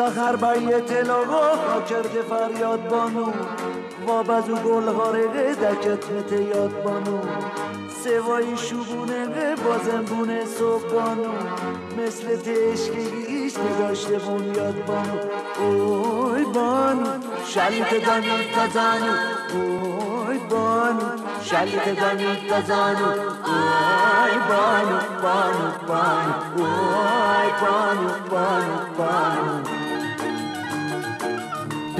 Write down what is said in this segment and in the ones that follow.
سخر بای تلاغا کرده فریاد بانو. و بزو گل هارقه دکت یاد بانو. سوای شوبونه بازم بونه صبح بانو. مثل تشکیش نگاشته یاد بانو. اوی بانو شلیت دانو تزانو. اوی بانو شلیت دانو تزانو. اوی بانو بانو بانو. اوی بانو بانو بانو.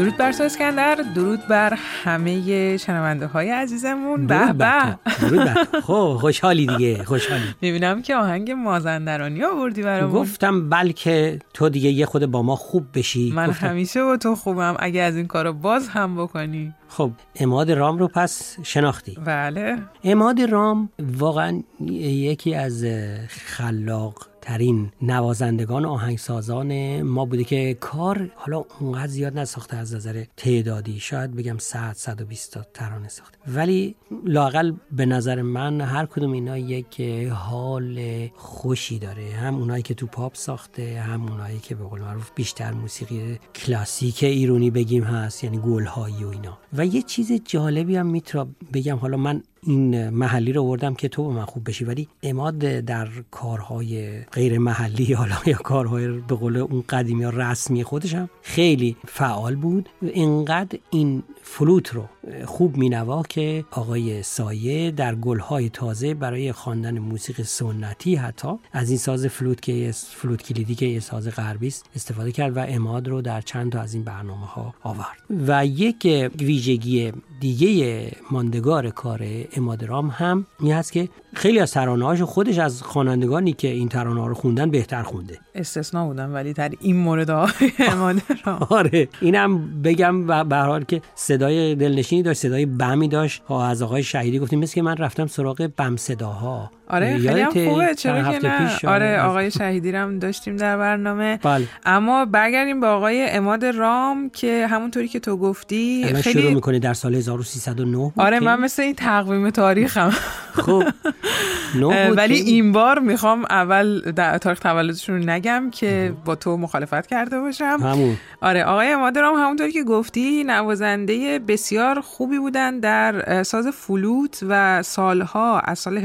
درود بر تو اسکندر درود بر همه شنونده های عزیزمون به به. خب خوشحالی دیگه خوشحالی. می‌بینم که آهنگ مازندرانی آوردی برامون. گفتم بلکه تو دیگه یه خود با ما خوب بشی. من گفتم همیشه با تو خوبم. اگه از این کارو باز هم بکنی. خب اماد رام رو پس شناختی. بله. اماد رام واقعا یکی از خلاق ترین نوازندگان آهنگسازان ما بوده که کار حالا اونقدر زیاد نساخته از نظر تعدادی. شاید بگم 100 120 تا ترانه ساخته. ولی لاقل به نظر من هر کدوم اینا یک حال خوشی داره. هم اونایی که تو پاپ ساخته هم اونایی که به قول معروف بیشتر موسیقی کلاسیک ایرانی بگیم هست یعنی گلهایی و اینا. و یه چیز جالبی هم می‌تونم بگم. حالا من این محلی رو آوردم که تو به من خوب بشی. ولی اماد در کارهای غیر محلی حالا یا کارهای به قول اون قدیمی یا رسمی خودش هم خیلی فعال بود. اینقدر این فلوت رو خوب مینوا که آقای سایه در گلهای تازه برای خواندن موسیقی سنتی حتی از این ساز فلوت که فلوت کلیدی که یه ساز غربی است استفاده کرد و اماد رو در چند تا از این برنامه ها آورد. و یک ویژگی دیگه ماندگار کار امادرام هم این هست که خیلی از ترانه‌هاشو خودش از خوانندگانی که این ترانه رو خوندن بهتر خونده. استثنا بودم ولی در این مورد آره اینم بگم و به هر حال که صدای دلنشینی داشت صدای بمی داشت. ها از آقای شهیدی گفتیم مثل که من رفتم سراغ بم صداها. آره خیلی هم؟ خوبه چرا که نه؟ آره آقای شهیدی هم داشتیم در برنامه. بله. اما برگردیم به آقای اماد رام که همونطوری که تو گفتی الان شروع خیلی می‌کنه در سال 1309 بود آره من مثل این تقویم تاریخم. خب ولی این بار می‌خوام اول در تاریخ تولدشون رو نگم که با تو مخالفت کرده باشم. همون. آره آقای اماد رام همونطوری که گفتی نوازنده بسیار خوبی بودن در ساز فلوت و سالها از سال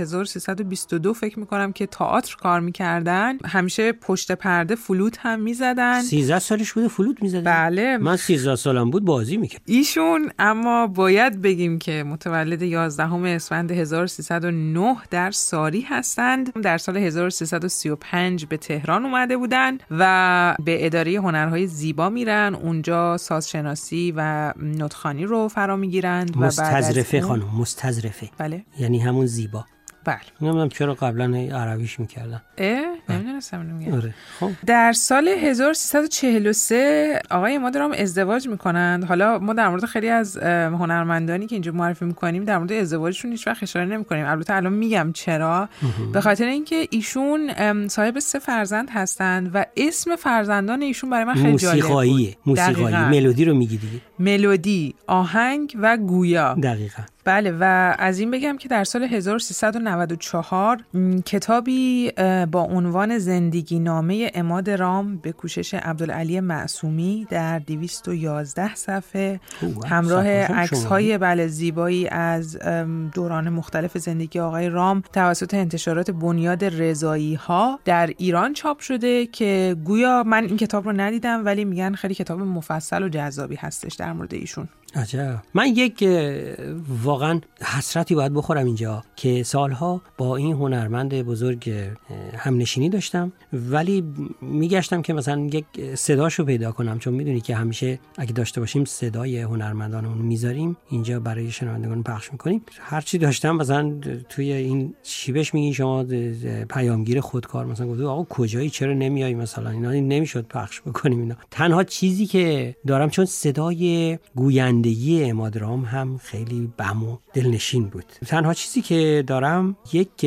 1322 فکر می‌کنم که تئاتر کار می‌کردن. همیشه پشت پرده فلوت هم می‌زدن. 13 سالش بوده فلوت می‌زد بله. من 13 سالم بود بازی می‌کرد ایشون اما باید بگیم که متولد 11 اسفند 1309 در ساری هستند. در سال 1335 به تهران اومده بودن و به اداره هنرهای زیبا میرن. اونجا سازشناسی و نطخانی رو فرا می‌گیرند و مستظرفه خانم مستظرفه. بله. یعنی همون زیبا. بله. نمی‌دونم چرا قبلا عربیش می‌کردن. اه نمی‌دونستم اینو میگم. آره. خب. در سال 1343 آقای مادرام ازدواج می‌کنند. حالا ما در مورد خیلی از هنرمندانی که اینجا معرفی می‌کنیم در مورد ازدواجشون هیچ وقت اشاره نمی‌کنیم. البته الان میگم چرا. به خاطر اینکه ایشون صاحب سه فرزند هستند و اسم فرزندان ایشون برای من خیلی جالب بود. موسیقایی. ملودی رو میگی دیگه. ملودی آهنگ و گویا. دقیقا. بله و از این بگم که در سال 1394 م، کتابی با عنوان زندگی نامه اماد رام به کوشش عبدالعلی معصومی در 211 صفحه همراه عکس. های بله زیبایی از دوران مختلف زندگی آقای رام توسط انتشارات بنیاد رضایی ها در ایران چاپ شده که گویا من این کتاب رو ندیدم ولی میگن خیلی کتاب مفصل و جذابی هستش در مورد ایشون عجب. من یک واقعا حسرتی باید بخورم اینجا که سالها با این هنرمند بزرگ همنشینی داشتم. ولی میگشتم که مثلا یک صداشو پیدا کنم. چون می‌دونی که همیشه اگه داشته باشیم صدای هنرمندانمون می‌ذاریم. اینجا برای شنوندگان پخش می‌کنیم. هرچی داشتم مثلا توی این شیبش میگین شما؟ پیامگیر خودکار. مثلا گفت آقا کجایی؟ چرا نمیای مثلا؟ اینا نمی‌شد پخش بکنیم اینا. تنها چیزی که دارم چون صدای گویندگی امادرام هم خیلی بم و دلنشین بود. تنها چیزی که دارم یک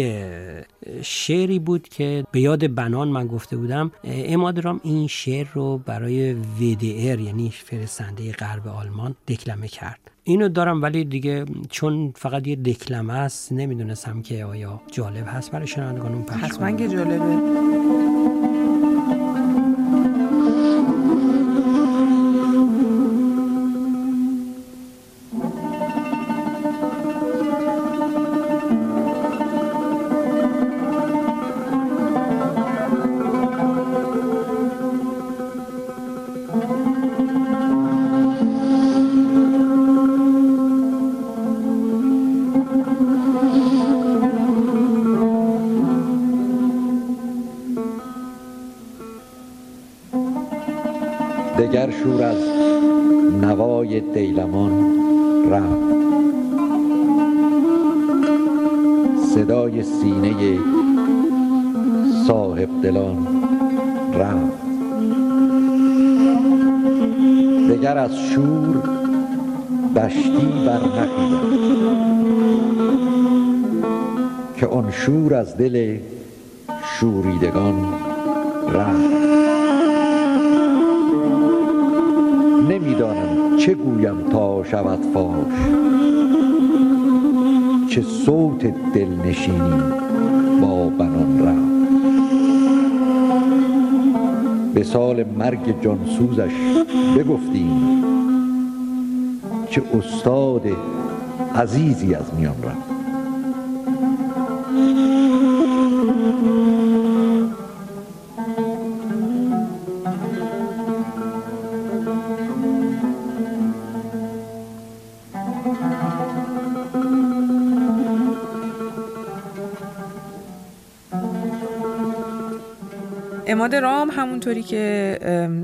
شعری بود که به یاد بنان من گفته بودم امادرام این شعر رو برای VDR یعنی فرستنده غرب آلمان دکلمه کرد. اینو دارم ولی دیگه چون فقط یه دکلمه است نمی‌دونستم که آیا جالب هست برای شنوندگانون پخش حتما که جالبه. دگر شور از نوای دیلمان رفت. صدای سینه صاحب دلان رفت. دگر از شور بشتی بر که آن شور از دل شوریدگان رفت. نمی‌دانم چه گویم تا شود فاش. چه صوت دلنشینی با بنان رفت. به سال مرگ جانسوزش بگفتیم چه استاد عزیزی از میان رفت. اماد رام همونطوری که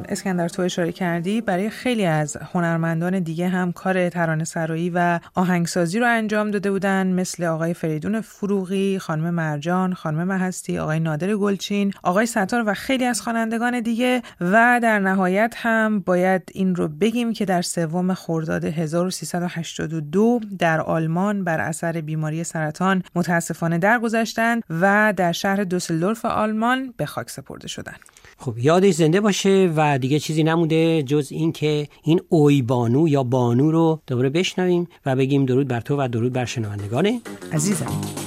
اسکندر تو اشاره کردی برای خیلی از هنرمندان دیگه هم کار ترانه سرایی و آهنگسازی رو انجام داده بودن مثل آقای فریدون فروغی، خانم مرجان، خانم محستی، آقای نادر گلچین، آقای ستار و خیلی از خوانندگان دیگه. و در نهایت هم باید این رو بگیم که در سوم خرداد 1382 در آلمان بر اثر بیماری سرطان متاسفانه درگذشتند و در شهر دوسلدورف آلمان به خاک سپرده شدند. خب یادش زنده باشه و دیگه چیزی نمونده جز این که این اوی بانو یا بانو رو دوباره بشنویم و بگیم درود بر تو و درود بر شنوندگان عزیزم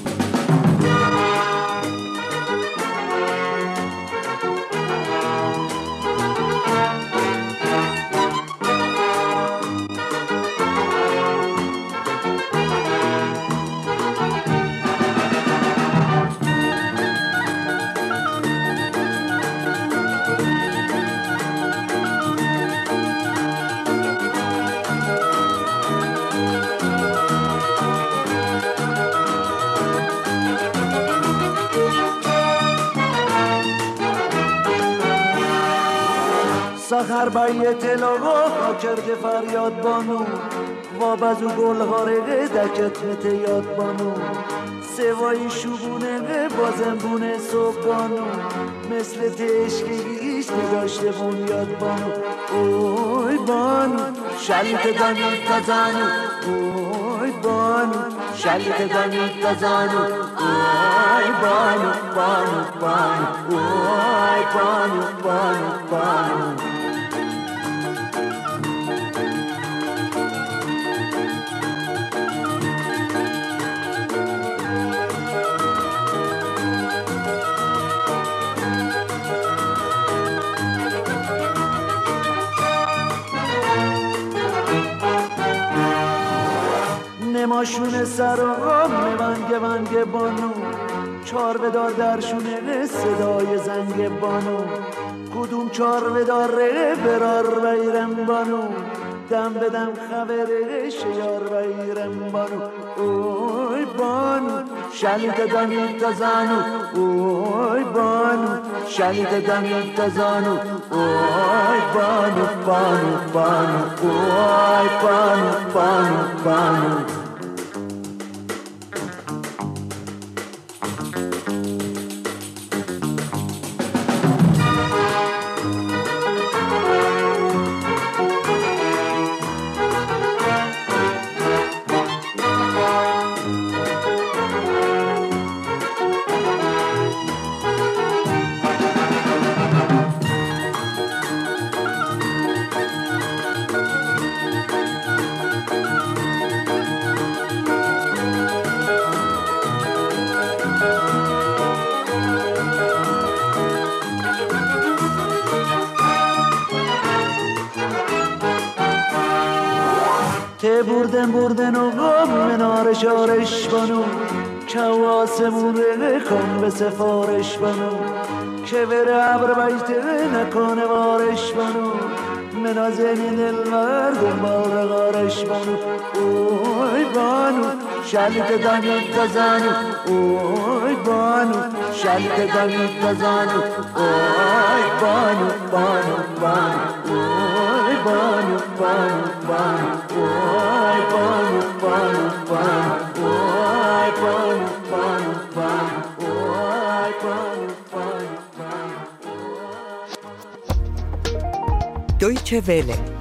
سخر بیت ها کرده فریاد بانو. و بزو گل هارقه دکت مت یاد بانو. سوای شوبونه بونه صبح بانو. مثل تشکیش نگاشته یاد بانو. اوی بانو شلیت دانی تزانو اوی بانو شلیت دانی تزانو اوی بانو بانو بانو. اوی بانو بانو بانو. ماشون سر و ونگ ونگ بانو. چار بدار درشونه صدای زنگ بانو. کدوم چار بدار برار بیرم بانو. دم بدم خبرش یار بگیرم بانو. اوی بانو شلیت دمی تزانو اوی بانو شلیت دمی تزانو اوی بانو بانو بانو. اوی بانو بانو بانو. بردن بردن و غم منار شارش بانو. که آسمون کن به سفارش بانو. که بره عبر بجته نکنه وارش بانو. منازنی دل مرد بار غارش بانو. اوی بانو شلیت دمی تزانو اوی بانو شلیت دمی تزانو اوی بانو بانو بانو. اوی بانو بانو بانو. առջևել է։